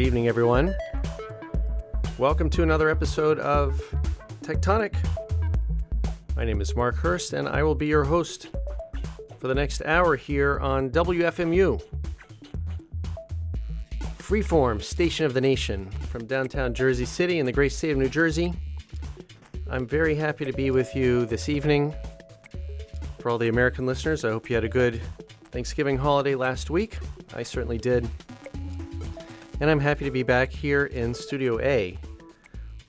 evening, everyone. Welcome to another episode of Techtonic. My name is Mark Hurst, and I will be your host for the next hour here on WFMU. Freeform, Station of the Nation, from downtown Jersey City in the great state of New Jersey. I'm very happy to be with you this evening. For all the American listeners, I hope you had a good Thanksgiving holiday last week. I certainly did. And I'm happy to be back here in Studio A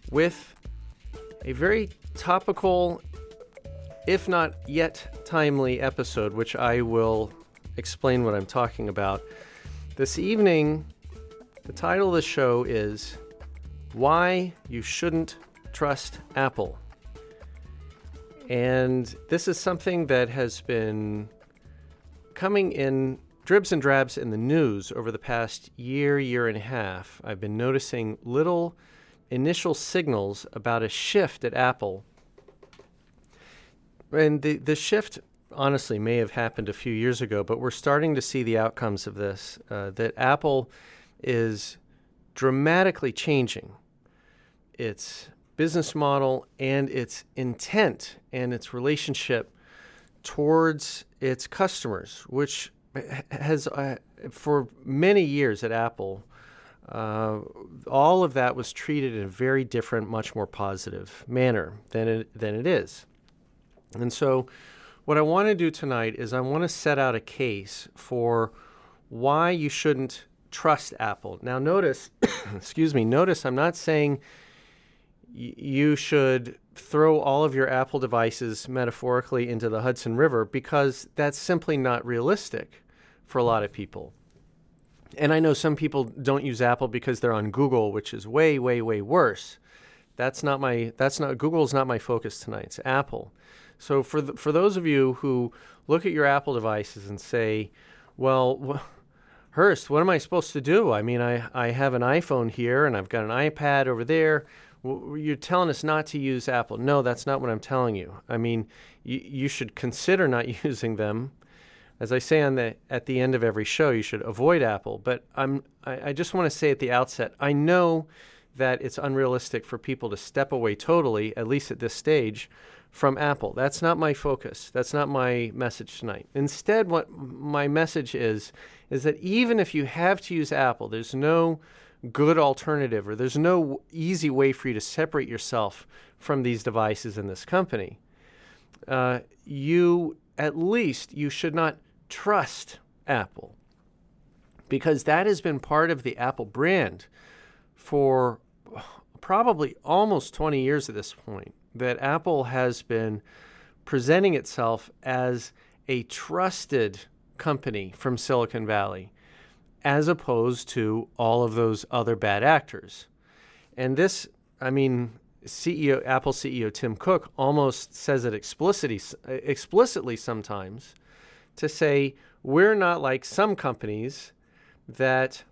with a very topical, if not yet timely episode, which I will explain what I'm talking about. This evening, the title of the show is Why You Shouldn't Trust Apple. And this is something that has been coming in dribs and drabs in the news over the past year, year and a half. I've been noticing little initial signals about a shift at Apple. And the, the shift, honestly, may have happened a few years ago, but we're starting to see the outcomes of this. Uh, that Apple is dramatically changing its business model and its intent and its relationship towards its customers, which has uh, for many years at Apple, uh, all of that was treated in a very different, much more positive manner than it, than it is. And so, what I want to do tonight is I want to set out a case for why you shouldn't trust Apple. Now, notice, excuse me, notice I'm not saying y- you should throw all of your Apple devices metaphorically into the Hudson River because that's simply not realistic for a lot of people. And I know some people don't use Apple because they're on Google, which is way, way, way worse. That's not my. That's not Google's not my focus tonight. It's Apple. So for the, for those of you who look at your Apple devices and say, "Well, wh- Hurst, what am I supposed to do? I mean, I I have an iPhone here and I've got an iPad over there you're telling us not to use Apple. No, that's not what I'm telling you. I mean, you, you should consider not using them. As I say on the at the end of every show, you should avoid Apple. But I'm I, I just want to say at the outset, I know that it's unrealistic for people to step away totally, at least at this stage, from Apple. That's not my focus. That's not my message tonight. Instead, what my message is is that even if you have to use Apple, there's no good alternative or there's no easy way for you to separate yourself from these devices in this company, uh, you at least you should not trust Apple because that has been part of the Apple brand for probably almost 20 years at this point. That Apple has been presenting itself as a trusted company from Silicon Valley as opposed to all of those other bad actors. And this, I mean, CEO Apple CEO Tim Cook almost says it explicitly explicitly sometimes to say we're not like some companies that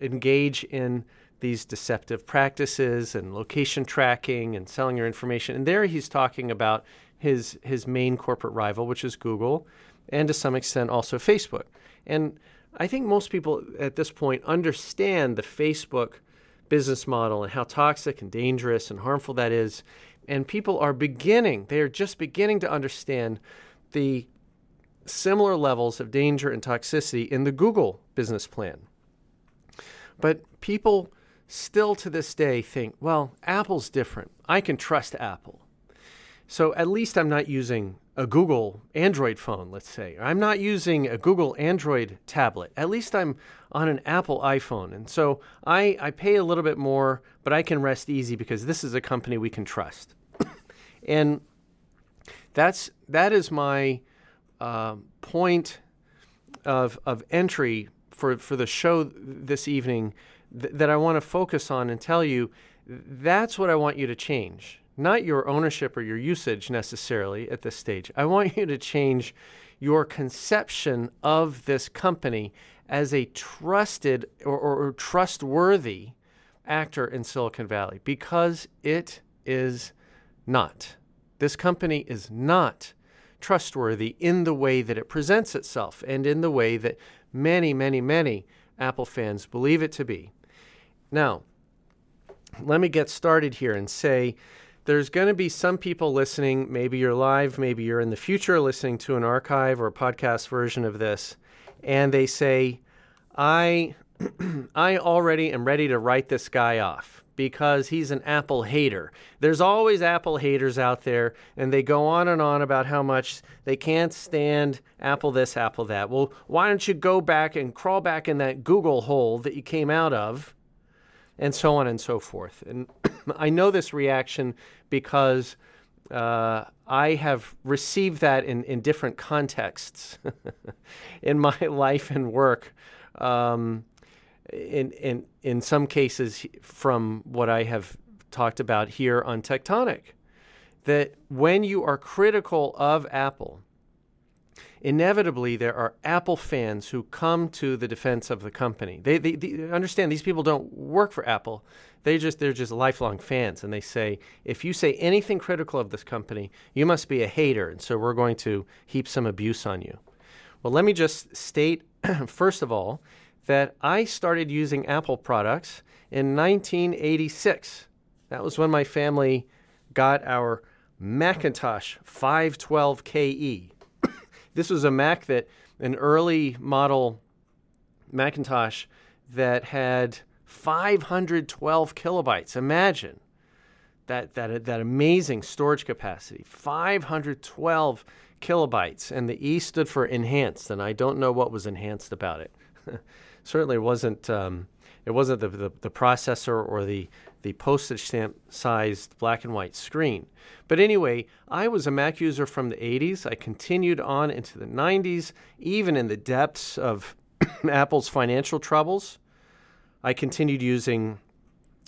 engage in these deceptive practices and location tracking and selling your information. And there he's talking about his his main corporate rival, which is Google, and to some extent also Facebook. And I think most people at this point understand the Facebook business model and how toxic and dangerous and harmful that is. And people are beginning, they are just beginning to understand the similar levels of danger and toxicity in the Google business plan. But people still to this day think, well, Apple's different. I can trust Apple. So at least I'm not using a Google Android phone, let's say. I'm not using a Google Android tablet. At least I'm on an Apple iPhone. And so I, I pay a little bit more, but I can rest easy because this is a company we can trust. and that's that is my uh, point of, of entry for, for the show this evening th- that I want to focus on and tell you that's what I want you to change not your ownership or your usage necessarily at this stage. I want you to change your conception of this company as a trusted or, or, or trustworthy actor in Silicon Valley because it is not. This company is not trustworthy in the way that it presents itself and in the way that many, many, many Apple fans believe it to be. Now, let me get started here and say there's going to be some people listening. Maybe you're live, maybe you're in the future listening to an archive or a podcast version of this, and they say, I, I already am ready to write this guy off because he's an Apple hater. There's always Apple haters out there, and they go on and on about how much they can't stand Apple this, Apple that. Well, why don't you go back and crawl back in that Google hole that you came out of? And so on and so forth. And I know this reaction because uh, I have received that in, in different contexts in my life and work. Um, in, in, in some cases, from what I have talked about here on Techtonic, that when you are critical of Apple, inevitably there are Apple fans who come to the defense of the company. They, they, they, understand these people don't work for Apple. They just they're just lifelong fans, and they say if you say anything critical of this company, you must be a hater, and so we're going to heap some abuse on you. Well, let me just state first of all that I started using Apple products in 1986. That was when my family got our Macintosh 512KE. This was a Mac that an early model Macintosh that had 512 kilobytes. Imagine that that that amazing storage capacity, 512 kilobytes, and the E stood for enhanced, and I don't know what was enhanced about it. Certainly, wasn't um, it wasn't the, the, the processor or the the postage stamp sized black and white screen. But anyway, I was a Mac user from the 80s. I continued on into the 90s, even in the depths of Apple's financial troubles. I continued using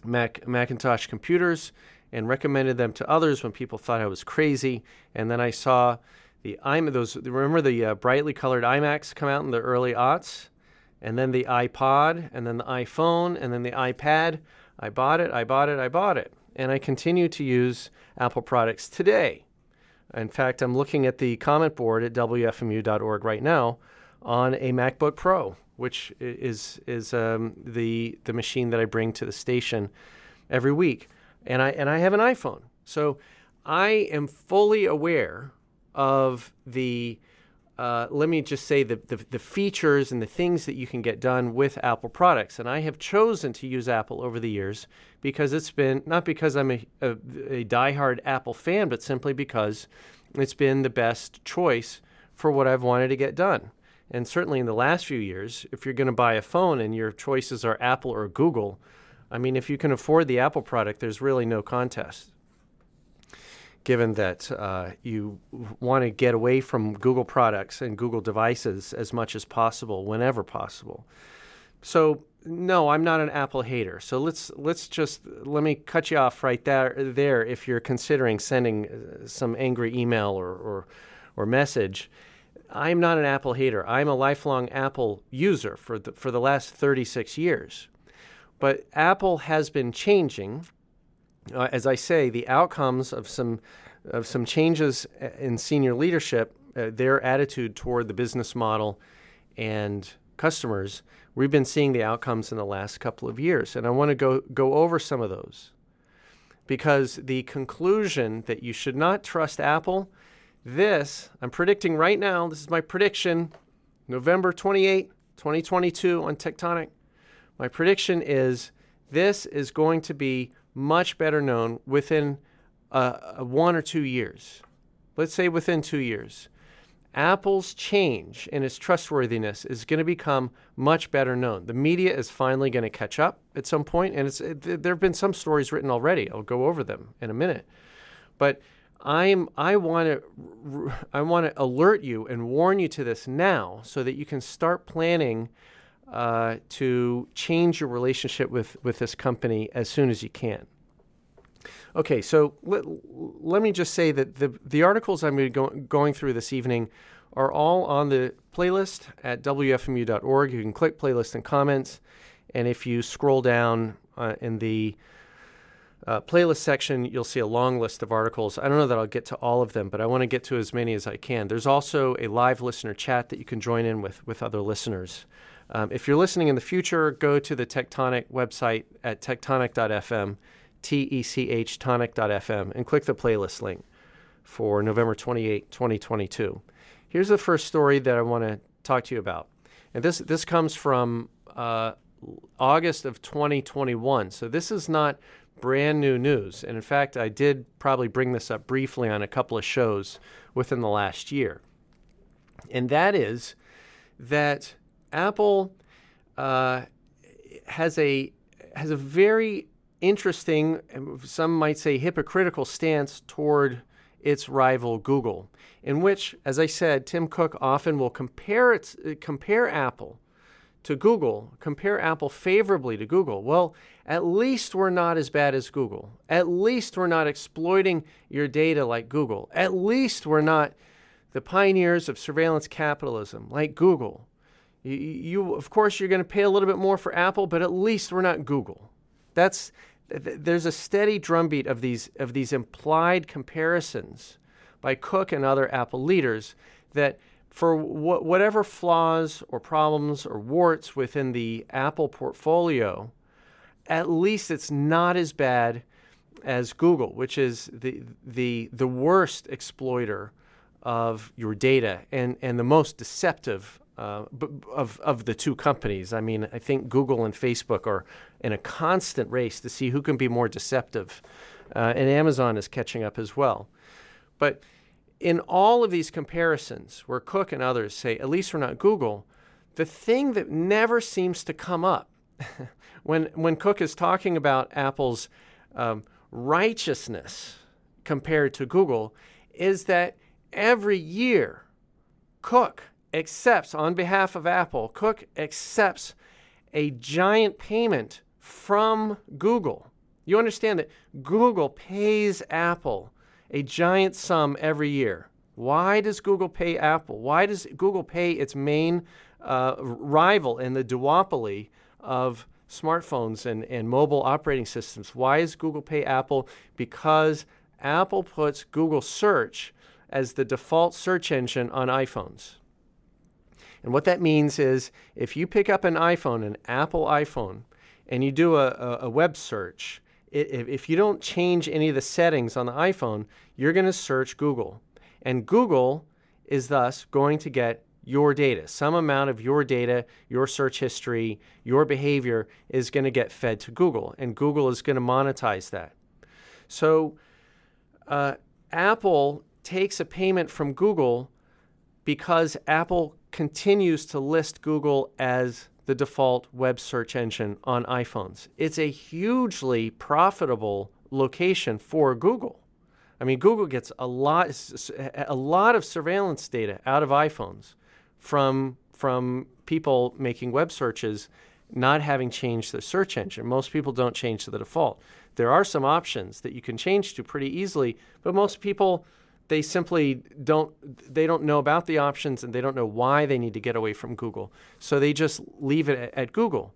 Mac Macintosh computers and recommended them to others when people thought I was crazy. And then I saw the iMac, those remember the uh, brightly colored iMacs come out in the early aughts, and then the iPod, and then the iPhone, and then the iPad. I bought it, I bought it, I bought it. And I continue to use Apple products today. In fact, I'm looking at the comment board at WFMU.org right now on a MacBook Pro, which is, is um, the, the machine that I bring to the station every week. And I, and I have an iPhone. So I am fully aware of the uh, let me just say the, the, the, features and the things that you can get done with Apple products. And I have chosen to use Apple over the years because it's been, not because I'm a, a, a diehard Apple fan, but simply because it's been the best choice for what I've wanted to get done. And certainly in the last few years, if you're going to buy a phone and your choices are Apple or Google, I mean, if you can afford the Apple product, there's really no contest given that uh, you want to get away from Google products and Google devices as much as possible, whenever possible. So no, I'm not an Apple hater. So let's let's just let me cut you off right there. There, if you're considering sending uh, some angry email or or, or message. I'm not an Apple hater. I'm a lifelong Apple user for the, for the last 36 years. But Apple has been changing uh, as I say, the outcomes of some of some changes in senior leadership, uh, their attitude toward the business model and customers, we've been seeing the outcomes in the last couple of years, and I want to go go over some of those because the conclusion that you should not trust Apple, this I'm predicting right now. This is my prediction, November 28, 2022 on Techtonic. My prediction is this is going to be much better known within uh, one or two years. Let's say within two years. Apple's change in its trustworthiness is going to become much better known. The media is finally going to catch up at some point, and it's, it, there have been some stories written already. I'll go over them in a minute. But I'm, I want to I want to alert you and warn you to this now so that you can start planning uh, to change your relationship with, with this company as soon as you can. Okay, so let, let me just say that the, the articles I'm going, go, going through this evening are all on the playlist at WFMU.org. You can click playlist and comments. And if you scroll down uh, in the uh, playlist section, you'll see a long list of articles. I don't know that I'll get to all of them, but I want to get to as many as I can. There's also a live listener chat that you can join in with with other listeners. Um, if you're listening in the future, go to the Techtonic website at techtonic.fm, T E C H tonic.fm, and click the playlist link for November 28, 2022. Here's the first story that I want to talk to you about. And this, this comes from uh, August of 2021. So this is not brand new news. And in fact, I did probably bring this up briefly on a couple of shows within the last year. And that is that Apple uh, has a has a very interesting, some might say hypocritical stance toward its rival Google, in which, as I said, Tim Cook often will compare its, compare Apple to Google, compare Apple favorably to Google. Well, at least we're not as bad as Google. At least we're not exploiting your data like Google. At least we're not the pioneers of surveillance capitalism like Google. You, of course, you're going to pay a little bit more for Apple, but at least we're not Google. That's there's a steady drumbeat of these of these implied comparisons by Cook and other Apple leaders that for wh- whatever flaws or problems or warts within the Apple portfolio, at least it's not as bad as Google, which is the the the worst exploiter of your data and and the most deceptive uh, of of the two companies. I mean, I think Google and Facebook are in a constant race to see who can be more deceptive, uh, and Amazon is catching up as well. But in all of these comparisons, where Cook and others say, at least we're not Google, the thing that never seems to come up when, when Cook is talking about Apple's um, righteousness compared to Google is that every year, Cook accepts, on behalf of Apple, Cook accepts a giant payment from Google. You understand that Google pays Apple a giant sum every year. Why does Google pay Apple? Why does Google pay its main uh, rival in the duopoly of smartphones and, and mobile operating systems? Why does Google pay Apple? Because Apple puts Google Search as the default search engine on iPhones. And what that means is if you pick up an iPhone, an Apple iPhone, and you do a, a, web search, if, if you don't change any of the settings on the iPhone, you're going to search Google. And Google is thus going to get your data. Some amount of your data, your search history, your behavior is going to get fed to Google, and Google is going to monetize that. So uh, Apple takes a payment from Google because Apple continues to list Google as the default web search engine on iPhones. It's a hugely profitable location for Google. I mean, Google gets a lot, a lot of surveillance data out of iPhones from from people making web searches, not having changed the search engine. Most people don't change to the default. There are some options that you can change to pretty easily, but most people they simply don't they don't know about the options and they don't know why they need to get away from Google. So they just leave it at, at Google.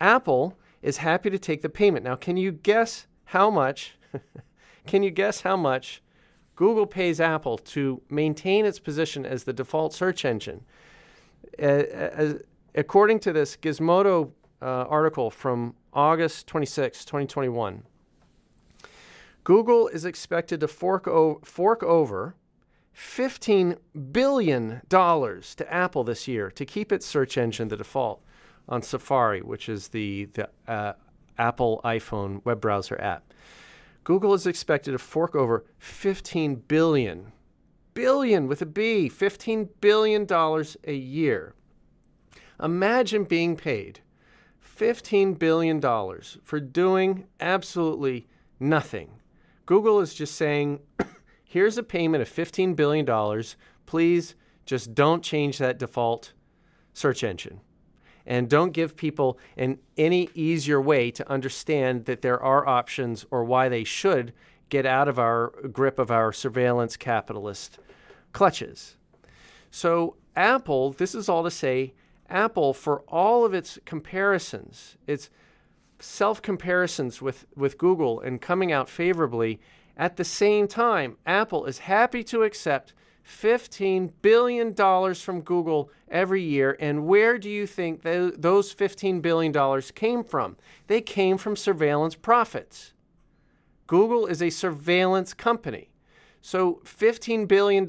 Apple is happy to take the payment. Now, can you guess how much can you guess how much Google pays Apple to maintain its position as the default search engine? Uh, according to this Gizmodo uh, article from August 26, 2021, Google is expected to fork, o- fork over $15 billion to Apple this year to keep its search engine the default on Safari, which is the, the uh, Apple iPhone web browser app. Google is expected to fork over 15 billion, billion with a B, 15 billion dollars a year. Imagine being paid 15 billion dollars for doing absolutely nothing Google is just saying, here's a payment of $15 billion. Please just don't change that default search engine. And don't give people an any easier way to understand that there are options or why they should get out of our grip of our surveillance capitalist clutches. So, Apple, this is all to say, Apple, for all of its comparisons, its self comparisons with, with Google and coming out favorably. At the same time, Apple is happy to accept $15 billion from Google every year. And where do you think th- those $15 billion came from? They came from surveillance profits. Google is a surveillance company. So $15 billion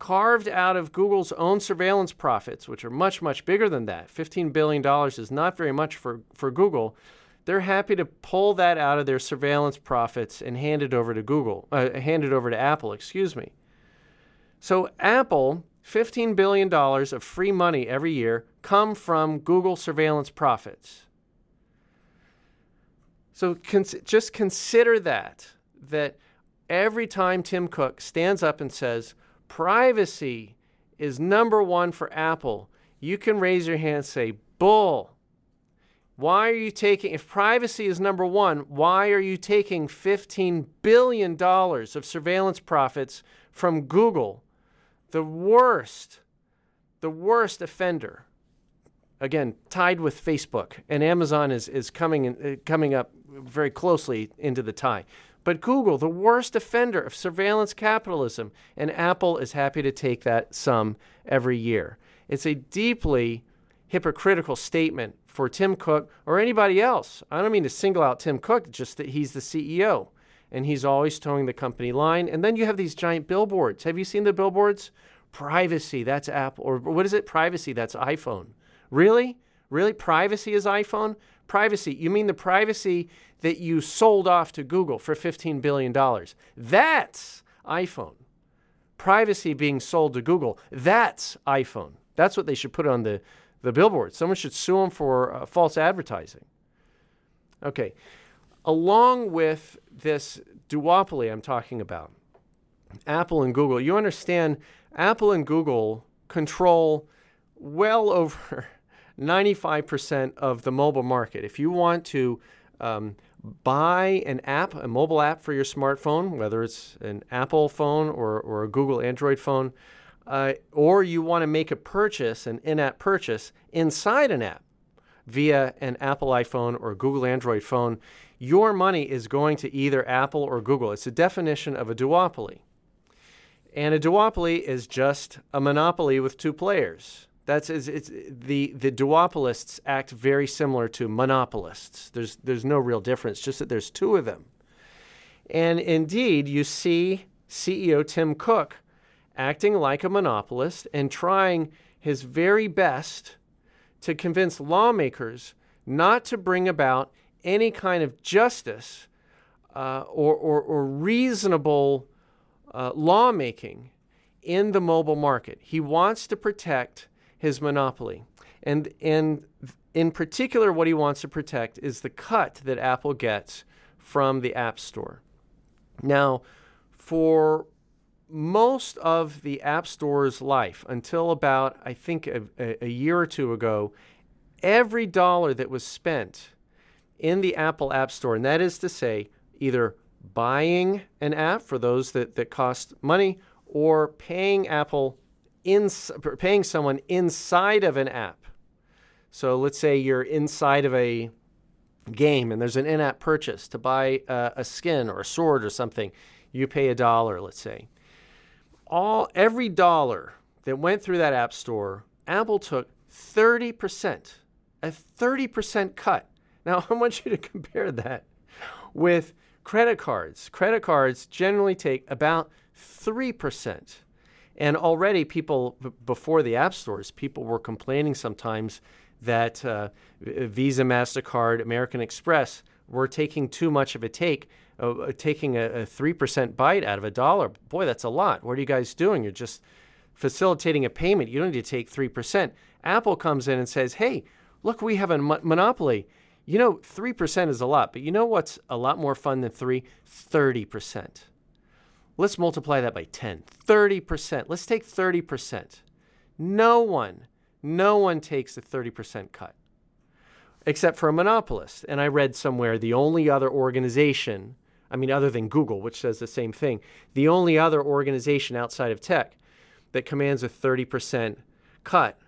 carved out of Google's own surveillance profits, which are much, much bigger than that. $15 billion is not very much for, for Google. They're happy to pull that out of their surveillance profits and hand it over to Google, uh, hand it over to Apple, excuse me. So Apple, $15 billion of free money every year come from Google surveillance profits. So cons- just consider that, that every time Tim Cook stands up and says, privacy is number one for Apple, you can raise your hand and say, Bull. Why are you taking, if privacy is number one, why are you taking $15 billion of surveillance profits from Google, the worst, the worst offender? Again, tied with Facebook, and Amazon is, is coming, in, uh, coming up very closely into the tie. But Google, the worst offender of surveillance capitalism, and Apple is happy to take that sum every year. It's a deeply hypocritical statement for Tim Cook or anybody else. I don't mean to single out Tim Cook, just that he's the CEO and he's always towing the company line. And then you have these giant billboards. Have you seen the billboards? Privacy, that's Apple. Or what is it? Privacy, that's iPhone. Really? Really? Privacy is iPhone? Privacy. You mean the privacy that you sold off to Google for $15 billion. That's iPhone. Privacy being sold to Google. That's iPhone. That's what they should put on the, the billboard. Someone should sue them for uh, false advertising. Okay. Along with this duopoly I'm talking about, Apple and Google, you understand Apple and Google control well over 95% of the mobile market. If you want to um, buy an app, a mobile app for your smartphone, whether it's an Apple phone or, or a Google Android phone, uh, or you want to make a purchase, an in app purchase inside an app via an Apple iPhone or Google Android phone, your money is going to either Apple or Google. It's a definition of a duopoly. And a duopoly is just a monopoly with two players. That's it's, it's, the the duopolists act very similar to monopolists. There's there's no real difference, just that there's two of them. And indeed, you see CEO Tim Cook acting like a monopolist and trying his very best to convince lawmakers not to bring about any kind of justice uh, or, or, or, reasonable uh, lawmaking in the mobile market. He wants to protect his monopoly. And, and in particular, what he wants to protect is the cut that Apple gets from the App Store. Now, for most of the App Store's life, until about, I think, a, a, year or two ago, every dollar that was spent in the Apple App Store, and that is to say, either buying an app for those that, that cost money or paying Apple in, paying someone inside of an app. So let's say you're inside of a game and there's an in app purchase to buy a, a skin or a sword or something. You pay a dollar, let's say. All every dollar that went through that app store, Apple took 30%, a 30% cut. Now, I want you to compare that with credit cards. Credit cards generally take about 3%. And already, people b- before the app stores, people were complaining sometimes that uh, Visa, Mastercard, American Express were taking too much of a take, uh, taking a three percent bite out of a dollar. Boy, that's a lot. What are you guys doing? You're just facilitating a payment. You don't need to take three percent. Apple comes in and says, "Hey, look, we have a mo- monopoly." You know, 3% is a lot, but you know what's a lot more fun than 3? 30%. Let's multiply that by 10. 30%. Let's take 30%. No one, no one takes a 30% cut except for a monopolist. And I read somewhere the only other organization, I mean, other than Google, which says the same thing, the only other organization outside of tech that commands a 30% cut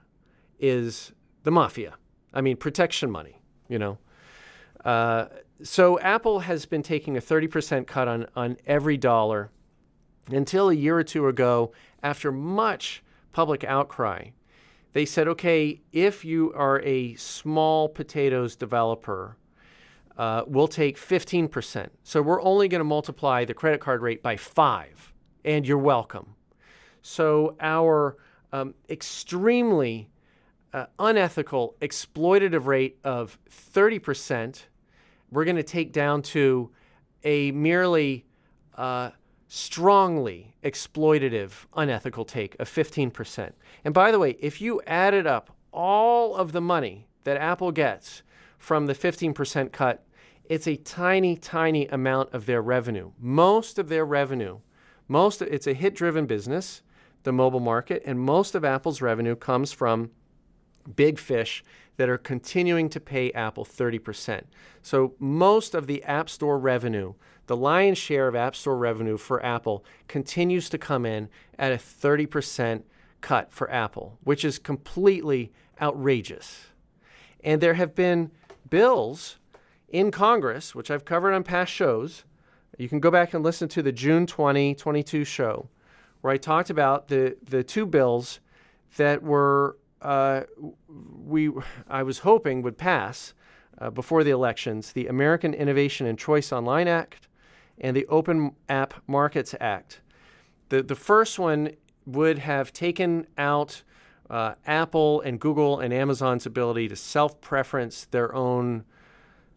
is the mafia. I mean, protection money. you know. Uh, so Apple has been taking a 30% cut on, on every dollar until a year or two ago, after much public outcry. They said, okay, if you are a small potatoes developer, uh, we'll take 15%. So we're only going to multiply the credit card rate by five, and you're welcome. So our um, extremely uh, unethical, exploitative rate of 30%, we're going to take down to a merely uh, strongly exploitative, unethical take of 15%. And by the way, if you added up all of the money that Apple gets from the 15% cut, it's a tiny, tiny amount of their revenue. Most of their revenue, most it's a hit-driven business, the mobile market, and most of Apple's revenue comes from big fish that are continuing to pay Apple 30%. So most of the App Store revenue, the lion's share of App Store revenue for Apple continues to come in at a 30% cut for Apple, which is completely outrageous. And there have been bills in Congress, which I've covered on past shows. You can go back and listen to the June 2022 show, where I talked about the, the two bills that were uh, we I was hoping would pass uh, before the elections: the American Innovation and Choice Online Act and the Open App Markets Act. The the first one would have taken out uh, Apple and Google and Amazon's ability to self-preference their own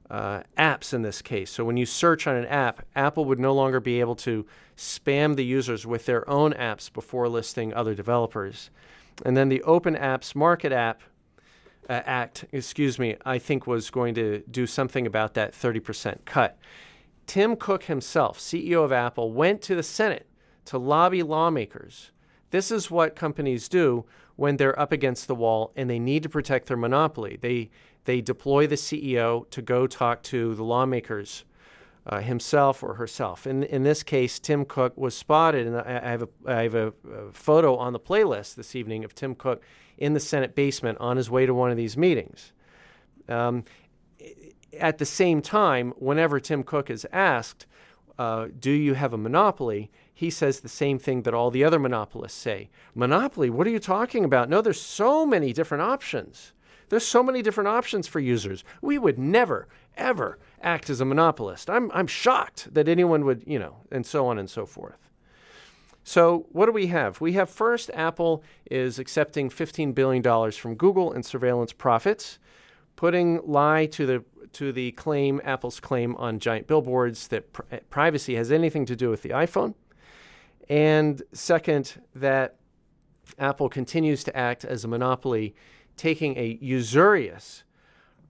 uh, apps in this case. So when you search on an app, Apple would no longer be able to spam the users with their own apps before listing other developers. And then the Open Apps Market App uh, Act, excuse me, I think was going to do something about that 30% cut. Tim Cook himself, CEO of Apple, went to the Senate to lobby lawmakers. This is what companies do when they're up against the wall and they need to protect their monopoly. They they deploy the CEO to go talk to the lawmakers uh, himself or herself. In, in this case, Tim Cook was spotted, and I, I have, a, I have a, a, photo on the playlist this evening of Tim Cook in the Senate basement on his way to one of these meetings. Um, at the same time, whenever Tim Cook is asked, uh, Do you have a monopoly? he says the same thing that all the other monopolists say Monopoly, what are you talking about? No, there's so many different options. There's so many different options for users. We would never, ever act as a monopolist. I'm, I'm shocked that anyone would, you know, and so on and so forth. So, what do we have? We have first, Apple is accepting $15 billion from Google in surveillance profits, putting lie to the to the claim, Apple's claim on giant billboards that pr- eh, privacy has anything to do with the iPhone. And second, that Apple continues to act as a monopoly taking a usurious,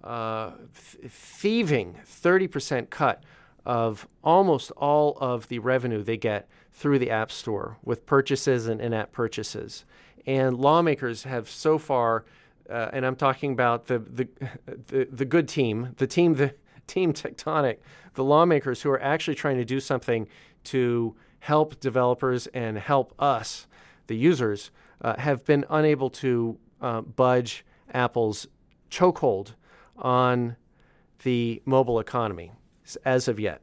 uh, thieving 30% cut of almost all of the revenue they get through the App Store with purchases and in app purchases. And lawmakers have so far, uh, and I'm talking about the, the, the, the good team, the team, the team Techtonic, the lawmakers who are actually trying to do something to help developers and help us, the users, uh, have been unable to uh, budge Apple's chokehold on the mobile economy as of yet.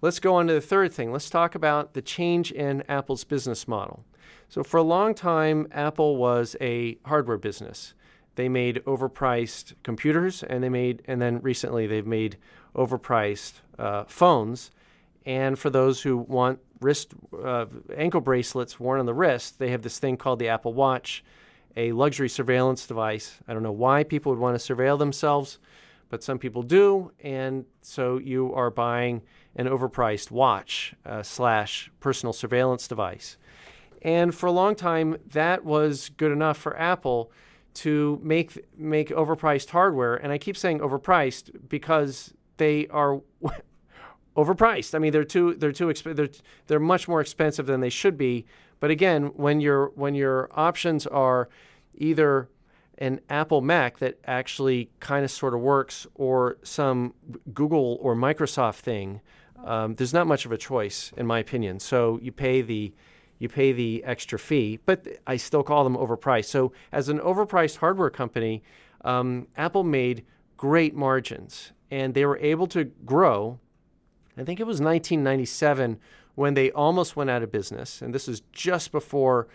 Let's go on to the third thing. Let's talk about the change in Apple's business model. So, for a long time, Apple was a hardware business. They made overpriced computers, and they made, and then recently they've made overpriced uh, phones. And for those who want wrist uh, ankle bracelets worn on the wrist, they have this thing called the Apple Watch a luxury surveillance device. I don't know why people would want to surveil themselves, but some people do. And so you are buying an overpriced watch uh, slash personal surveillance device. And for a long time, that was good enough for Apple to make make overpriced hardware. And I keep saying overpriced because they are overpriced. I mean, they're too they're too exp- they're they're much more expensive than they should be but again, when your when your options are either an Apple Mac that actually kind of sort of works, or some Google or Microsoft thing, um, there's not much of a choice, in my opinion. So you pay the you pay the extra fee, but I still call them overpriced. So as an overpriced hardware company, um, Apple made great margins. And they were able to grow. I think it was 1997 when they almost went out of business. And this is just before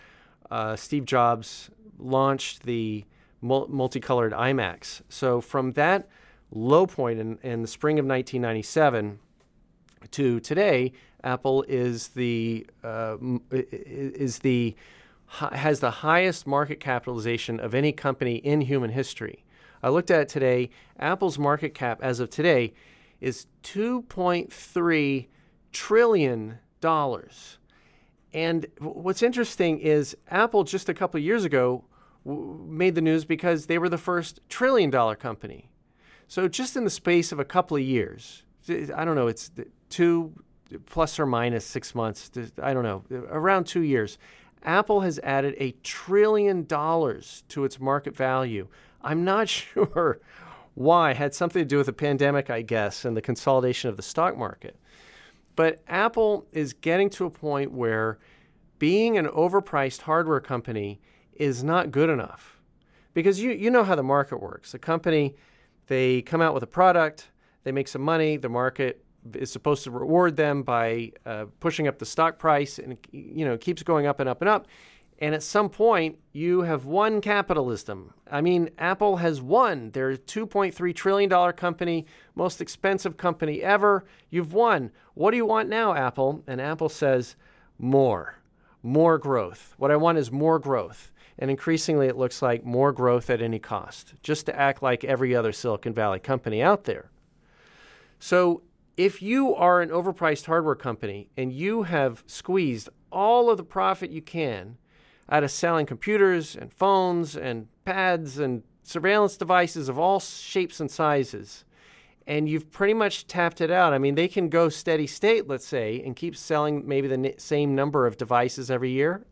uh, Steve Jobs launched the mul- multicolored iMacs. So from that low point in, in the spring of 1997 to today, Apple is the uh, is the has the highest market capitalization of any company in human history. I looked at it today. Apple's market cap as of today is 2.3 trillion dollars. And what's interesting is Apple just a couple of years ago w- made the news because they were the first trillion dollar company. So just in the space of a couple of years, I don't know, it's two plus or minus six months, I don't know, around two years, Apple has added a trillion dollars to its market value. I'm not sure why. It had something to do with the pandemic, I guess, and the consolidation of the stock market. But Apple is getting to a point where being an overpriced hardware company is not good enough. Because you, you know how the market works. The company, they come out with a product, they make some money, the market is supposed to reward them by uh, pushing up the stock price, and you know keeps going up and up and up. And at some point, you have won capitalism. I mean, Apple has won. They're a $2.3 trillion company, most expensive company ever. You've won. What do you want now, Apple? And Apple says, more, more growth. What I want is more growth. And increasingly, it looks like more growth at any cost, just to act like every other Silicon Valley company out there. So if you are an overpriced hardware company and you have squeezed all of the profit you can out of selling computers and phones and pads and surveillance devices of all shapes and sizes, and you've pretty much tapped it out. I mean, they can go steady state, let's say, and keep selling maybe the same number of devices every year,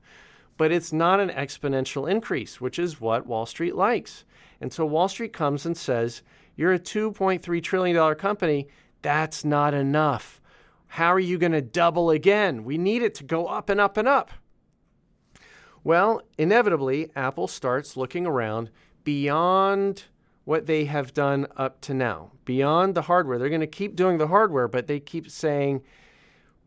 but it's not an exponential increase, which is what Wall Street likes. And so Wall Street comes and says, You're a $2.3 trillion company. That's not enough. How are you going to double again? We need it to go up and up and up. Well, inevitably, Apple starts looking around beyond what they have done up to now, beyond the hardware. They're going to keep doing the hardware, but they keep saying,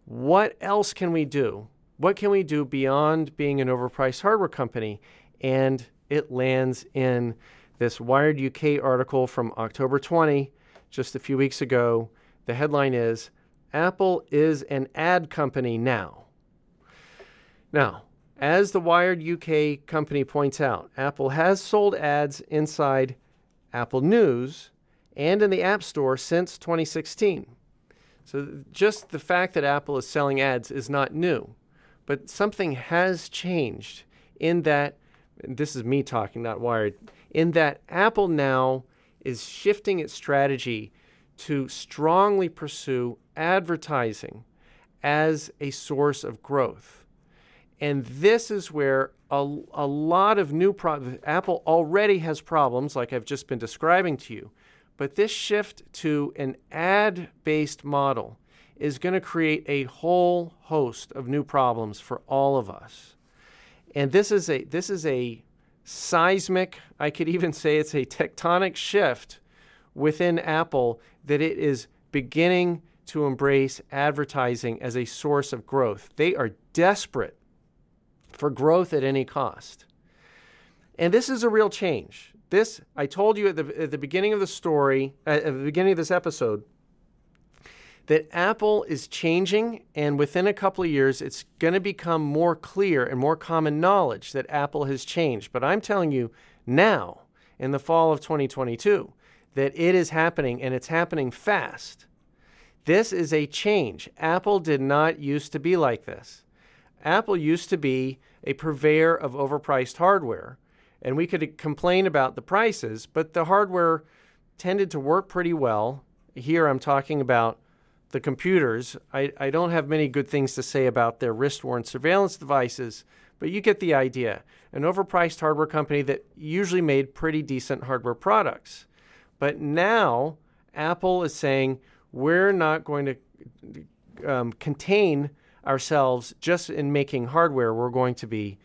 what else can we do? What can we do beyond being an overpriced hardware company? And it lands in this Wired UK article from October 20, just a few weeks ago, the headline is Apple is an ad company now. Now, as the Wired UK company points out, Apple has sold ads inside Apple News and in the App Store since 2016. So just the fact that Apple is selling ads is not new, but something has changed in that this is me talking, not Wired, in that Apple now is shifting its strategy to strongly pursue advertising as a source of growth. And this is where a, a lot of new problems, Apple already has problems, like I've just been describing to you. But this shift to an ad based model is going to create a whole host of new problems for all of us. And this is a, this is a seismic, I could even say it's a tectonic shift within Apple that it is beginning to embrace advertising as a source of growth. They are desperate for growth at any cost. And this is a real change. This, I told you at the, at the beginning of the story, at the beginning of this episode, that Apple is changing, and within a couple of years, it's going to become more clear and more common knowledge that Apple has changed. But I'm telling you now, in the fall of 2022, that it is happening and it's happening fast. This is a change. Apple did not used to be like this. Apple used to be a purveyor of overpriced hardware, and we could complain about the prices, but the hardware tended to work pretty well. Here I'm talking about the computers. I, I don't have many good things to say about their wrist worn surveillance devices, but you get the idea. An overpriced hardware company that usually made pretty decent hardware products. But now Apple is saying we're not going to um, contain ourselves just in making hardware. We're going to be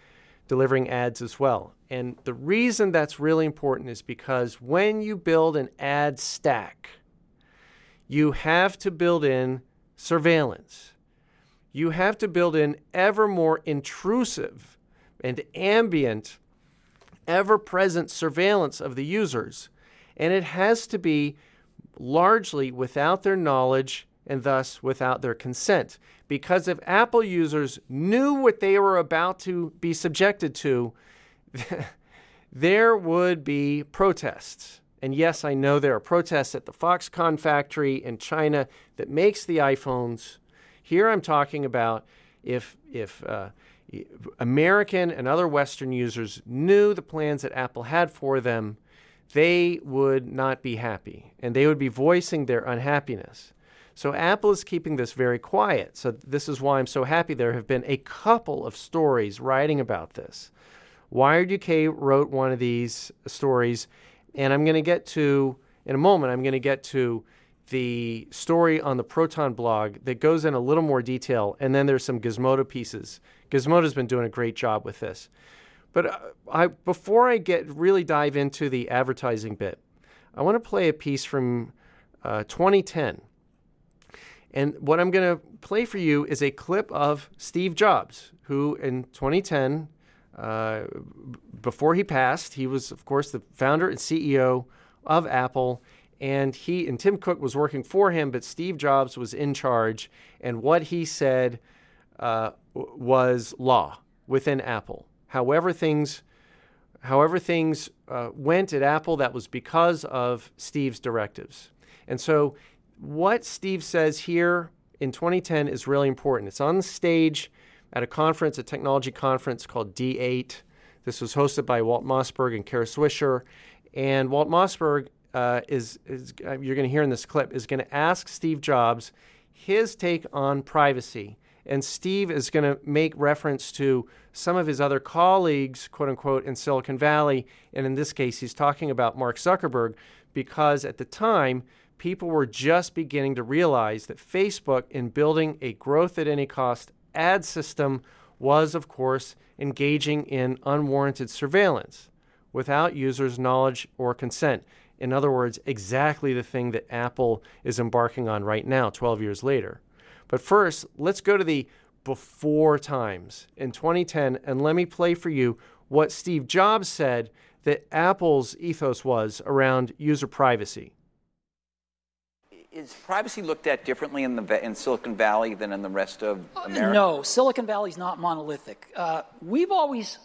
delivering ads as well. And the reason that's really important is because when you build an ad stack, you have to build in surveillance. You have to build in ever more intrusive and ambient, ever present surveillance of the users. And it has to be largely without their knowledge and thus without their consent. Because if Apple users knew what they were about to be subjected to, there would be protests. And yes, I know there are protests at the Foxconn factory in China that makes the iPhones. Here I'm talking about if if uh, American and other Western users knew the plans that Apple had for them, they would not be happy and they would be voicing their unhappiness. So Apple is keeping this very quiet. So this is why I'm so happy there have been a couple of stories writing about this. Wired UK wrote one of these stories, and I'm going to get to, in a moment, I'm going to get to the story on the Proton blog that goes in a little more detail, and then there's some Gizmodo pieces. Gizmodo's been doing a great job with this. But uh, I, before I get really dive into the advertising bit, I want to play a piece from uh, 2010. And what I'm going to play for you is a clip of Steve Jobs, who in 2010 uh, before he passed, he was, of course, the founder and CEO of Apple. And he and Tim Cook was working for him, but Steve Jobs was in charge. And what he said uh, was law within Apple. However, things, however things uh, went at Apple, that was because of Steve's directives. And so, what Steve says here in 2010 is really important. It's on the stage at a conference, a technology conference called D8. This was hosted by Walt Mossberg and Kara Swisher. And Walt Mossberg uh, is, is uh, you're going to hear in this clip, is going to ask Steve Jobs his take on privacy. And Steve is going to make reference to some of his other colleagues, quote unquote, in Silicon Valley. And in this case, he's talking about Mark Zuckerberg because at the time, people were just beginning to realize that Facebook, in building a growth at any cost ad system was, of course, engaging in unwarranted surveillance without users' knowledge or consent. In other words, exactly the thing that Apple is embarking on right now, 12 years later. But first, let's go to the before times in 2010 and let me play for you what Steve Jobs said that Apple's ethos was around user privacy is privacy looked at differently in, the, in Silicon Valley than in the rest of uh, America? No, Silicon Valley is not monolithic. Uh, we've always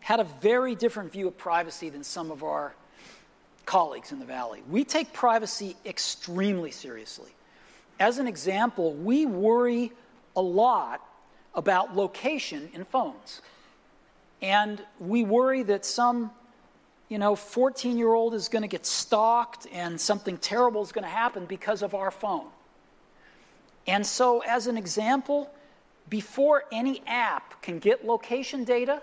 had a very different view of privacy than some of our colleagues in the Valley. We take privacy extremely seriously. As an example, we worry a lot about location in phones. And we worry that some you know, 14 year old is going to get stalked and something terrible is going to happen because of our phone. And so, as an example, before any app can get location data,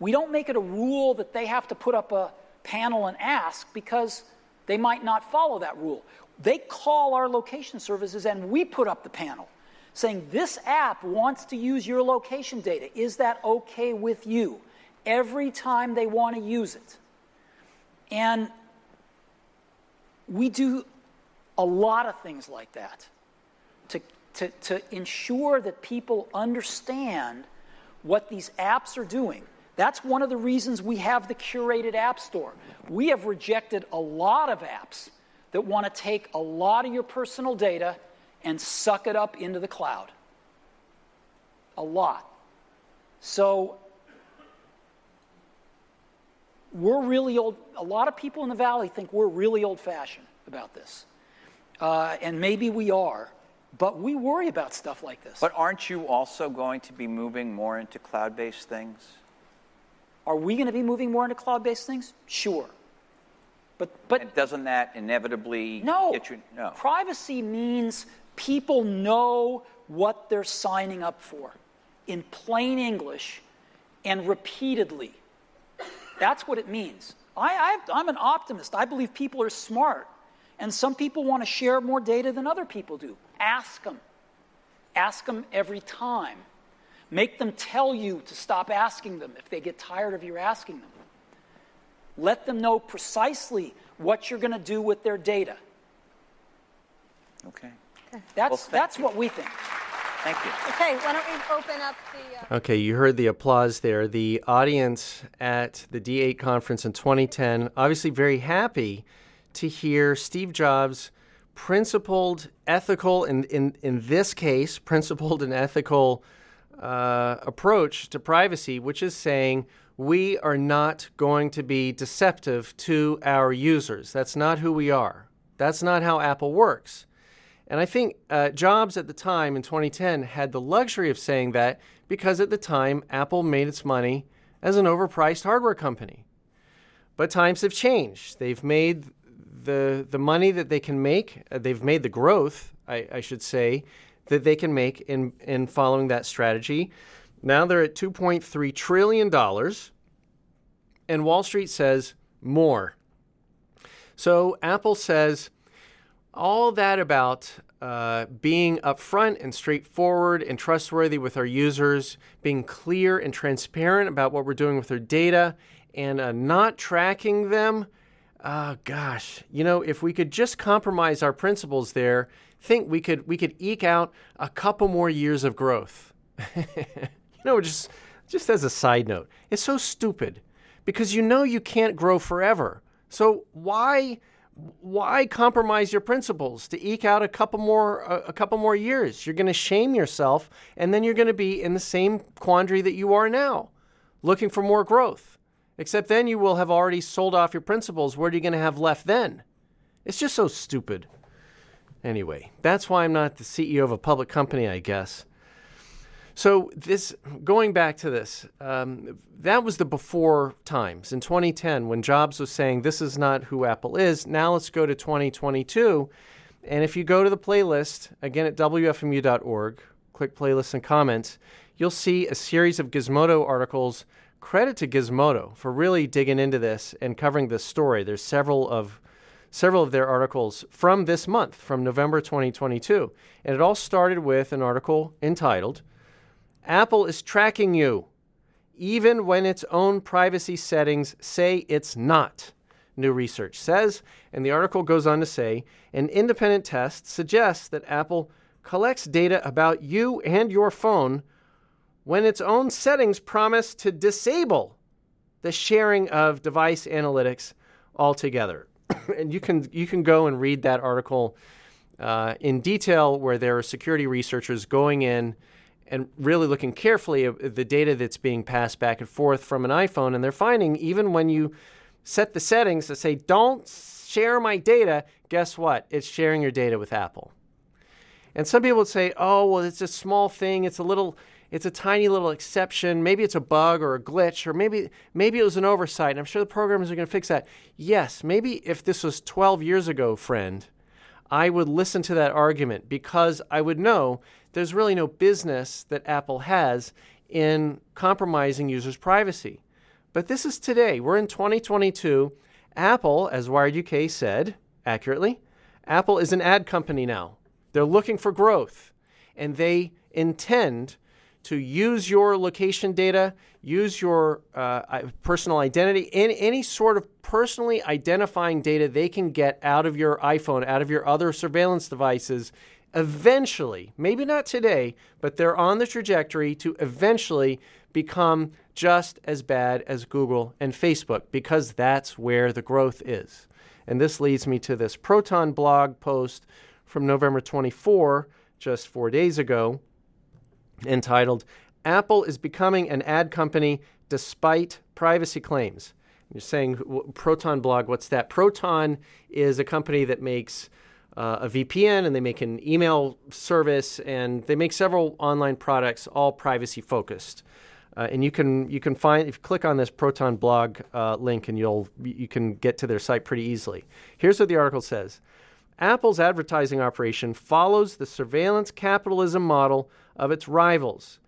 we don't make it a rule that they have to put up a panel and ask because they might not follow that rule. They call our location services and we put up the panel saying, This app wants to use your location data. Is that okay with you? Every time they want to use it. And we do a lot of things like that to, to, to ensure that people understand what these apps are doing. That's one of the reasons we have the curated app store. We have rejected a lot of apps that want to take a lot of your personal data and suck it up into the cloud. A lot. So we're really old. A lot of people in the valley think we're really old fashioned about this. Uh, and maybe we are, but we worry about stuff like this. But aren't you also going to be moving more into cloud based things? Are we going to be moving more into cloud based things? Sure. But, but and doesn't that inevitably no, get you? No. Privacy means people know what they're signing up for in plain English and repeatedly. That's what it means. I, am an optimist. I believe people are smart. And some people want to share more data than other people do. Ask them. Ask them every time. Make them tell you to stop asking them if they get tired of you asking them. Let them know precisely what you're going to do with their data. Okay. That's, Well, that's what we think. Thank you. Okay, why don't we open up the. Uh, Okay, you heard the applause there. The audience at the D8 conference in 2010, obviously very happy to hear Steve Jobs' principled, ethical, in, in, in this case, principled and ethical uh, approach to privacy, which is saying we are not going to be deceptive to our users. That's not who we are. That's not how Apple works. And I think uh, Jobs at the time in 2010 had the luxury of saying that because at the time Apple made its money as an overpriced hardware company. But times have changed. They've made the the money that they can make. Uh, they've made the growth, I, I should say, that they can make in in following that strategy. Now they're at 2.3 trillion dollars, and Wall Street says more. So Apple says all that about uh, being upfront and straightforward and trustworthy with our users, being clear and transparent about what we're doing with their data, and uh, not tracking them. Oh gosh, you know, if we could just compromise our principles there, think we could we could eke out a couple more years of growth. you know, just just as a side note, it's so stupid because you know you can't grow forever. So why why compromise your principles to eke out a couple more a, couple more years? You're going to shame yourself, and then you're going to be in the same quandary that you are now, looking for more growth. Except then you will have already sold off your principles. What are you going to have left then? It's just so stupid. Anyway, that's why I'm not the CEO of a public company, I guess. So this, going back to this, um, that was the before times in 2010 when Jobs was saying this is not who Apple is. Now let's go to 2022, and if you go to the playlist again at wfmu.org, click playlists and comments, you'll see a series of Gizmodo articles. Credit to Gizmodo for really digging into this and covering this story. There's several of several of their articles from this month, from November 2022, and it all started with an article entitled Apple is tracking you, even when its own privacy settings say it's not, new research says. And the article goes on to say an independent test suggests that Apple collects data about you and your phone when its own settings promise to disable the sharing of device analytics altogether. and you can you can go and read that article uh, in detail, where there are security researchers going in and really looking carefully at the data that's being passed back and forth from an iPhone, and they're finding even when you set the settings to say don't share my data, guess what? It's sharing your data with Apple. And some people would say, "Oh, well, it's a small thing. It's a little." It's a tiny little exception. Maybe it's a bug or a glitch, or maybe maybe it was an oversight. And I'm sure the programmers are going to fix that. Yes, maybe if this was 12 years ago, friend, I would listen to that argument because I would know there's really no business that Apple has in compromising users' privacy. But this is today. We're in 2022. Apple, as Wired UK said accurately, Apple is an ad company now. They're looking for growth, and they intend to use your location data, use your uh, personal identity, and any sort of personally identifying data they can get out of your iPhone, out of your other surveillance devices. Eventually, maybe not today, but they're on the trajectory to eventually become just as bad as Google and Facebook because that's where the growth is. And this leads me to this Proton blog post from November 24, just four days ago, entitled Apple is becoming an ad company despite privacy claims. You're saying Proton blog, what's that? Proton is a company that makes uh, a VPN and they make an email service and they make several online products, all privacy focused. Uh, and you can you can find if you click on this Proton blog uh, link and you'll you can get to their site pretty easily. Here's what the article says: Apple's advertising operation follows the surveillance capitalism model of its rivals,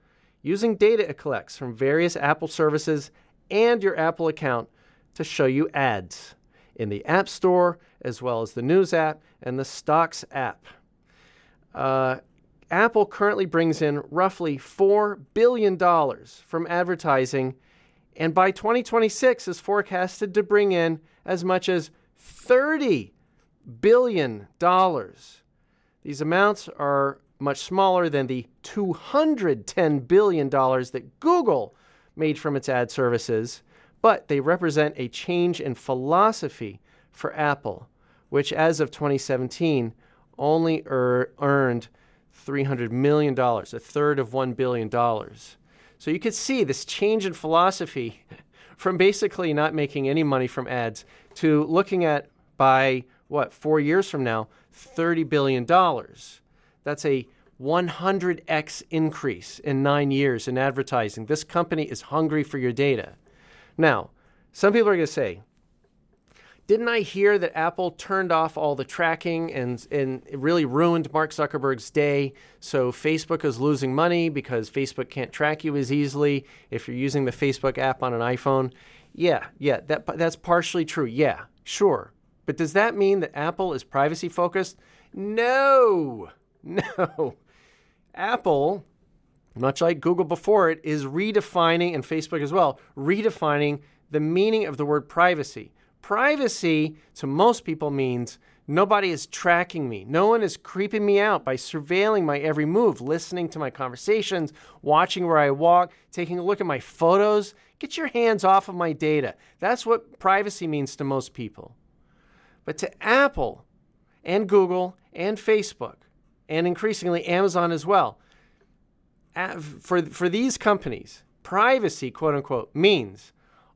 using data it collects from various Apple services and your Apple account to show you ads in the App Store, as well as the News app and the Stocks app. Uh, Apple currently brings in roughly $4 billion from advertising, and by 2026 is forecasted to bring in as much as $30 billion. These amounts are much smaller than the $210 billion that Google made from its ad services, but they represent a change in philosophy for Apple, which as of 2017 only er- earned $300 million, a third of $1 billion. So you could see this change in philosophy from basically not making any money from ads to looking at by what, four years from now, $30 billion. That's a 100x increase in nine years in advertising. This company is hungry for your data. Now, some people are going to say, didn't I hear that Apple turned off all the tracking and, and it really ruined Mark Zuckerberg's day? So Facebook is losing money because Facebook can't track you as easily if you're using the Facebook app on an iPhone. Yeah, yeah, that, that's partially true. Yeah, sure. But does that mean that Apple is privacy focused? No, no. Apple, much like Google before it, is redefining, and Facebook as well, redefining the meaning of the word privacy. Privacy to most people means nobody is tracking me. No one is creeping me out by surveilling my every move, listening to my conversations, watching where I walk, taking a look at my photos. Get your hands off of my data. That's what privacy means to most people. But to Apple and Google and Facebook, and increasingly Amazon as well, for, for these companies, privacy, quote unquote, means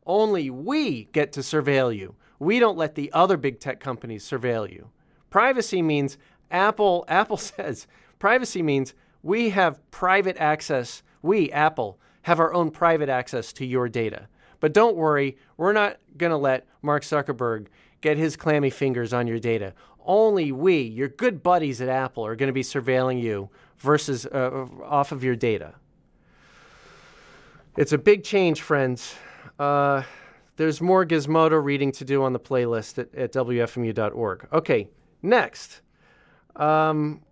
only we get to surveil you. We don't let the other big tech companies surveil you. Privacy means Apple Apple says privacy means we have private access. We, Apple, have our own private access to your data. But don't worry, we're not going to let Mark Zuckerberg get his clammy fingers on your data. Only we, your good buddies at Apple, are going to be surveilling you versus uh, off of your data. It's a big change, friends. Uh, there's more Gizmodo reading to do on the playlist at, at WFMU.org. Okay, next. Um,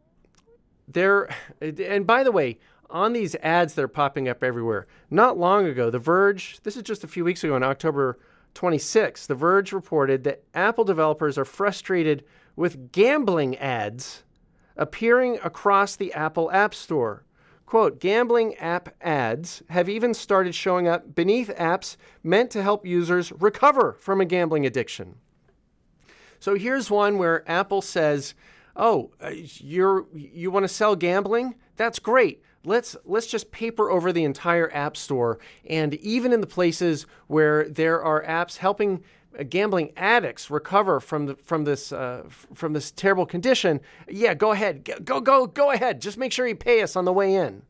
there, and by the way, on these ads that are popping up everywhere, not long ago, The Verge, this is just a few weeks ago on October 26, The Verge reported that Apple developers are frustrated with gambling ads appearing across the Apple App Store. Quote, gambling app ads have even started showing up beneath apps meant to help users recover from a gambling addiction. So here's one where Apple says, "Oh, uh, you're you want to sell gambling? That's great. Let's let's just paper over the entire app store and even in the places where there are apps helping gambling addicts recover from the, from this uh, from this terrible condition, yeah, go ahead, go go go ahead. Just make sure you pay us on the way in.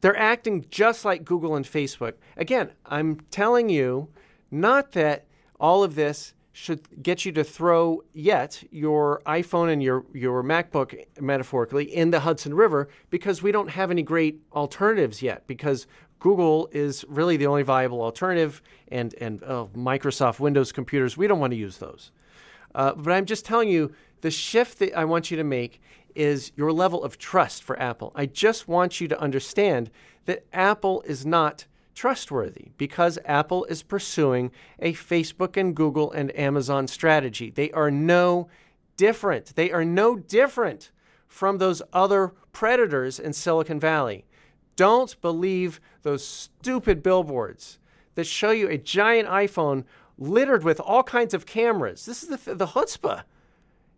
They're acting just like Google and Facebook. Again, I'm telling you, not that all of this should get you to throw yet your iPhone and your, your MacBook, metaphorically, in the Hudson River because we don't have any great alternatives yet because Google is really the only viable alternative, and and uh, Microsoft Windows computers we don't want to use those. Uh, but I'm just telling you the shift that I want you to make is your level of trust for Apple. I just want you to understand that Apple is not trustworthy because Apple is pursuing a Facebook and Google and Amazon strategy. They are no different. They are no different from those other predators in Silicon Valley. Don't believe those stupid billboards that show you a giant iPhone littered with all kinds of cameras. This is the, the chutzpah.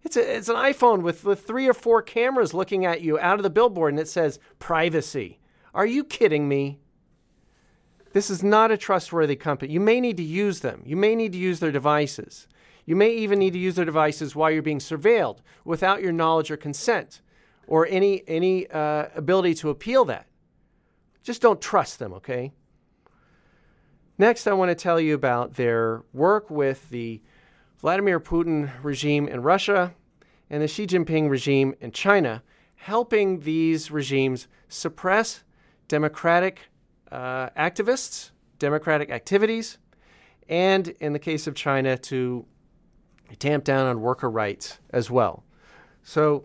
It's, a, it's an iPhone with, with three or four cameras looking at you out of the billboard and it says privacy. Are you kidding me? This is not a trustworthy company. You may need to use them. You may need to use their devices. You may even need to use their devices while you're being surveilled without your knowledge or consent or any, any uh, ability to appeal that. Just don't trust them, okay? Next, I want to tell you about their work with the Vladimir Putin regime in Russia and the Xi Jinping regime in China, helping these regimes suppress democratic uh, activists, democratic activities, and in the case of China, to tamp down on worker rights as well. So,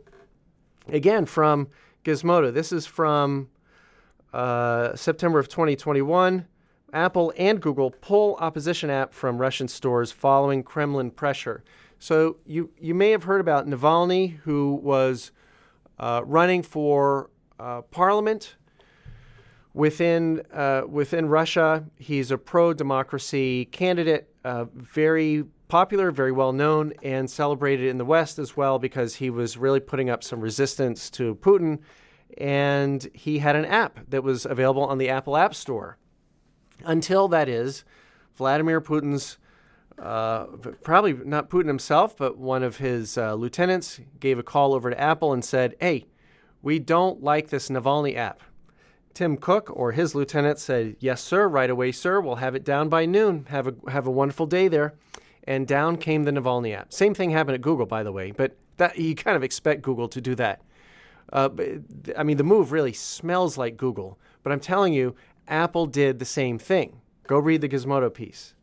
again, from Gizmodo. This is from uh, September of 2021. Apple and Google pull opposition app from Russian stores following Kremlin pressure. So you you may have heard about Navalny, who was uh, running for uh, parliament within uh, within Russia. He's a pro-democracy candidate, uh, very popular, very well known, and celebrated in the West as well because he was really putting up some resistance to Putin. And he had an app that was available on the Apple App Store. Until that is, Vladimir Putin's uh, probably not Putin himself, but one of his uh, lieutenants gave a call over to Apple and said, Hey, we don't like this Navalny app. Tim Cook or his lieutenant said, Yes, sir, right away, sir. We'll have it down by noon. Have a, have a wonderful day there. And down came the Navalny app. Same thing happened at Google, by the way, but that, you kind of expect Google to do that. Uh, I mean, the move really smells like Google, but I'm telling you, Apple did the same thing. Go read the Gizmodo piece.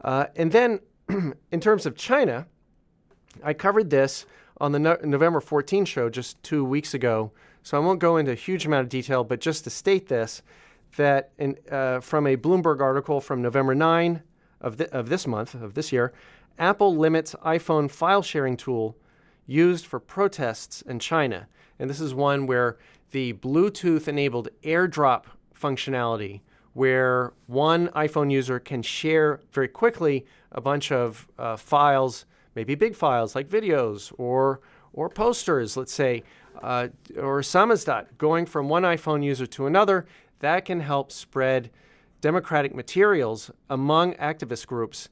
Uh, and then, in terms of China, I covered this on the no- November 14 show just two weeks ago so I won't go into a huge amount of detail, but just to state this, that in, uh, from a Bloomberg article from November 9 of, of this month, of this year, Apple limits iPhone file sharing tool used for protests in China. And this is one where the Bluetooth enabled AirDrop functionality, where one iPhone user can share very quickly a bunch of uh, files, maybe big files like videos or, or posters, let's say, uh, or samizdat, going from one iPhone user to another, that can help spread democratic materials among activist groups.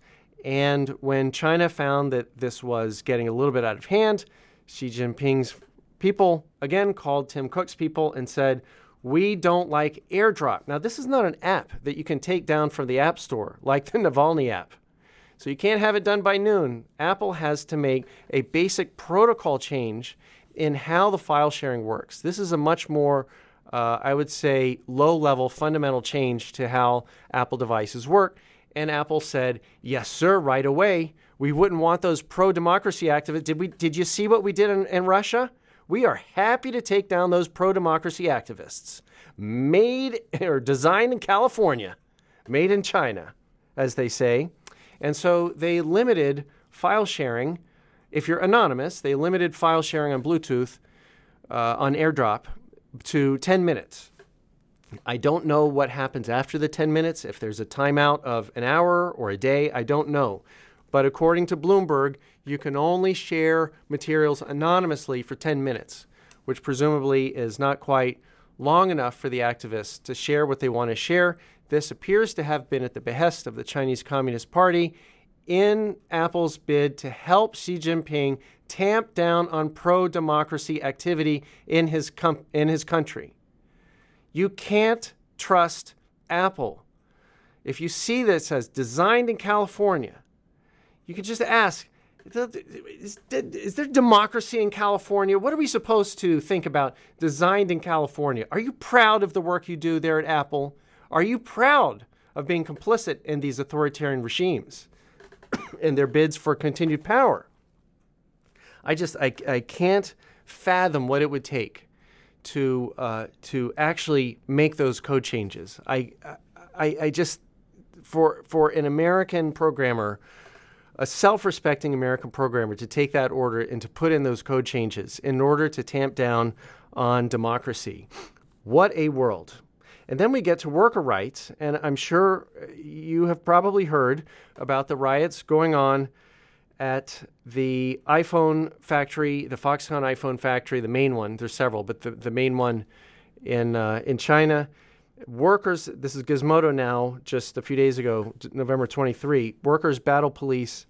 And when China found that this was getting a little bit out of hand, Xi Jinping's people again called Tim Cook's people and said, We don't like airdrop. Now, this is not an app that you can take down from the App Store like the Navalny app. So you can't have it done by noon. Apple has to make a basic protocol change in how the file sharing works. This is a much more, uh, I would say, low level fundamental change to how Apple devices work. And Apple said, yes, sir, right away. We wouldn't want those pro democracy activists. Did, we, did you see what we did in, in Russia? We are happy to take down those pro democracy activists. Made or designed in California, made in China, as they say. And so they limited file sharing if you're anonymous, they limited file sharing on Bluetooth uh, on AirDrop to 10 minutes. I don't know what happens after the 10 minutes, if there's a timeout of an hour or a day, I don't know. But according to Bloomberg, you can only share materials anonymously for 10 minutes, which presumably is not quite long enough for the activists to share what they want to share. This appears to have been at the behest of the Chinese Communist Party in Apple's bid to help Xi Jinping tamp down on pro democracy activity in his, com- in his country. You can't trust Apple. If you see this as designed in California, you can just ask is, is there democracy in California? What are we supposed to think about designed in California? Are you proud of the work you do there at Apple? Are you proud of being complicit in these authoritarian regimes? and their bids for continued power. I just I, I can't fathom what it would take to uh, to actually make those code changes. I, I I just for for an American programmer, a self-respecting American programmer, to take that order and to put in those code changes in order to tamp down on democracy. What a world! And then we get to worker rights, and I'm sure you have probably heard about the riots going on at the iPhone factory, the Foxconn iPhone factory, the main one. There's several, but the, the main one in uh, in China. Workers, this is Gizmodo now, just a few days ago, November 23. Workers battle police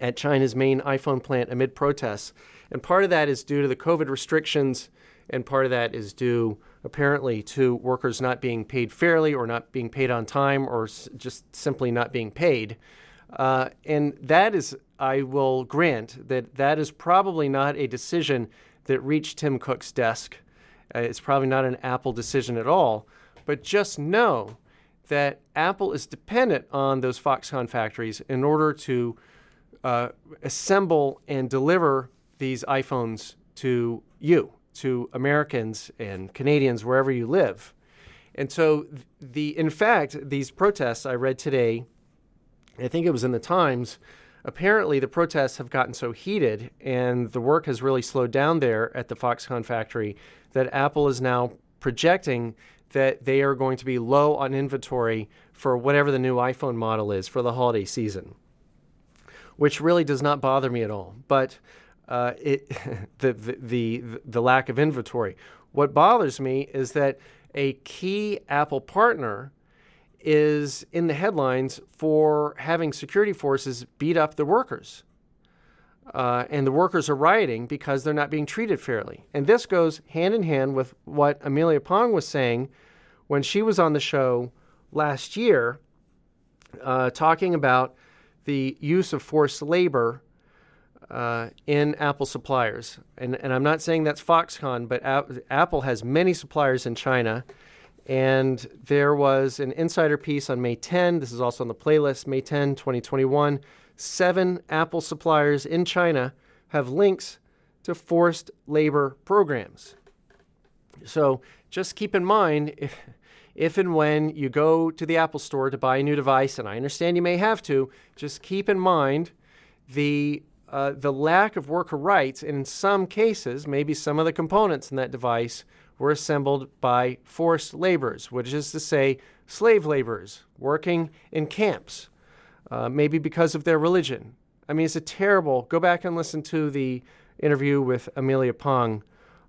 at China's main iPhone plant amid protests. And part of that is due to the COVID restrictions, and part of that is due apparently to workers not being paid fairly or not being paid on time or s- just simply not being paid. Uh, and that is, I will grant, that that is probably not a decision that reached Tim Cook's desk. Uh, it's probably not an Apple decision at all. But just know that Apple is dependent on those Foxconn factories in order to uh, assemble and deliver these iPhones to you, to Americans and Canadians wherever you live. And so, the in fact, these protests I read today, I think it was in the Times. Apparently, the protests have gotten so heated and the work has really slowed down there at the Foxconn factory that Apple is now projecting that they are going to be low on inventory for whatever the new iPhone model is for the holiday season, which really does not bother me at all. But uh, it, the, the, the, the lack of inventory. What bothers me is that a key Apple partner is in the headlines for having security forces beat up the workers. Uh, and the workers are rioting because they're not being treated fairly. And this goes hand in hand with what Amelia Pang was saying when she was on the show last year, uh, talking about the use of forced labor uh, in Apple suppliers. And, and I'm not saying that's Foxconn, but A- Apple has many suppliers in China. And there was an insider piece on May 10. This is also on the playlist, May 10, 2021. Seven Apple suppliers in China have links to forced labor programs. So just keep in mind if, if and when you go to the Apple store to buy a new device, and I understand you may have to, just keep in mind the uh, the lack of worker rights. And in some cases, maybe some of the components in that device were assembled by forced laborers, which is to say, slave laborers working in camps, uh, maybe because of their religion. I mean, it's a terrible. Go back and listen to the interview with Amelia Pang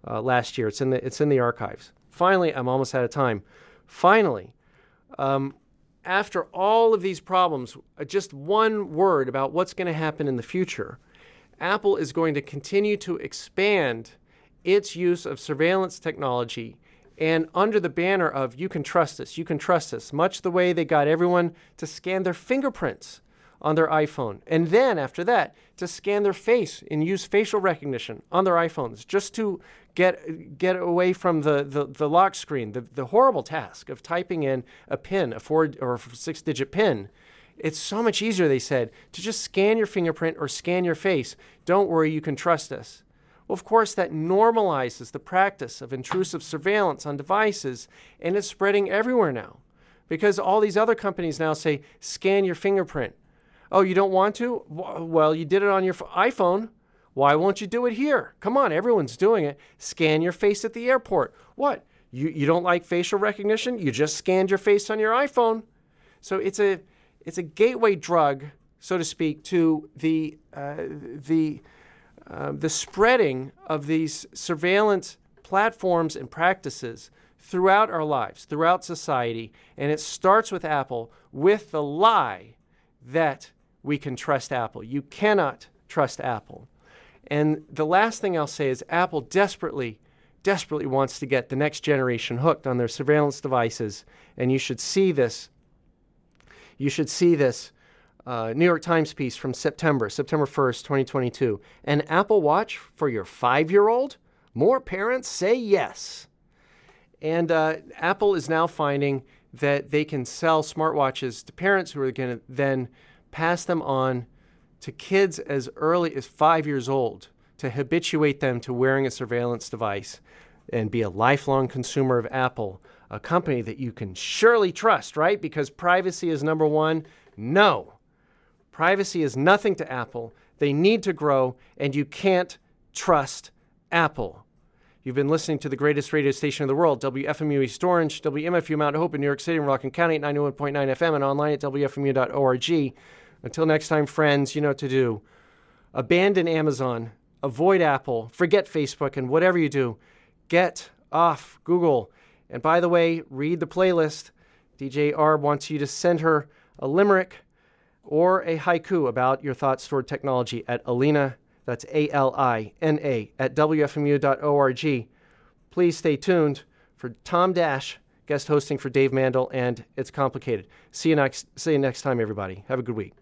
uh, last year. It's in the it's in the archives. Finally, I'm almost out of time. Finally, um, after all of these problems, uh, just one word about what's going to happen in the future. Apple is going to continue to expand its use of surveillance technology and under the banner of you can trust us, you can trust us, much the way they got everyone to scan their fingerprints on their iPhone. And then after that, to scan their face and use facial recognition on their iPhones just to get get away from the, the, the lock screen, the, the horrible task of typing in a PIN, a four or six digit PIN. It's so much easier, they said, to just scan your fingerprint or scan your face. Don't worry, you can trust us. Well, of course, that normalizes the practice of intrusive surveillance on devices, and it's spreading everywhere now because all these other companies now say, scan your fingerprint. Oh, you don't want to? Well, you did it on your iPhone. Why won't you do it here? Come on, everyone's doing it. Scan your face at the airport. What? You, you don't like facial recognition? You just scanned your face on your iPhone. So it's a, it's a gateway drug, so to speak, to the, uh, the, uh, the spreading of these surveillance platforms and practices throughout our lives, throughout society. And it starts with Apple with the lie that we can trust Apple. You cannot trust Apple. And the last thing I'll say is Apple desperately, desperately wants to get the next generation hooked on their surveillance devices. And you should see this. You should see this uh, New York Times piece from September, September 1st, 2022. An Apple Watch for your five year old? More parents say yes. And uh, Apple is now finding that they can sell smartwatches to parents who are going to then pass them on to kids as early as five years old to habituate them to wearing a surveillance device and be a lifelong consumer of Apple, a company that you can surely trust, right? Because privacy is number one. No, privacy is nothing to Apple. They need to grow, and you can't trust Apple. You've been listening to the greatest radio station in the world, WFMU East Orange, WMFU Mount Hope in New York City and Rockland County at 91.9 FM and online at WFMU.org. Until next time, friends, you know what to do. Abandon Amazon, avoid Apple, forget Facebook, and whatever you do, get off Google. And by the way, read the playlist. DJ R wants you to send her a limerick or a haiku about your thoughts toward technology at Alina, that's A L I N A, at WFMU.org. Please stay tuned for Tom Dash, guest hosting for Dave Mandl, and It's Complicated. See you next, see you next time, everybody. Have a good week.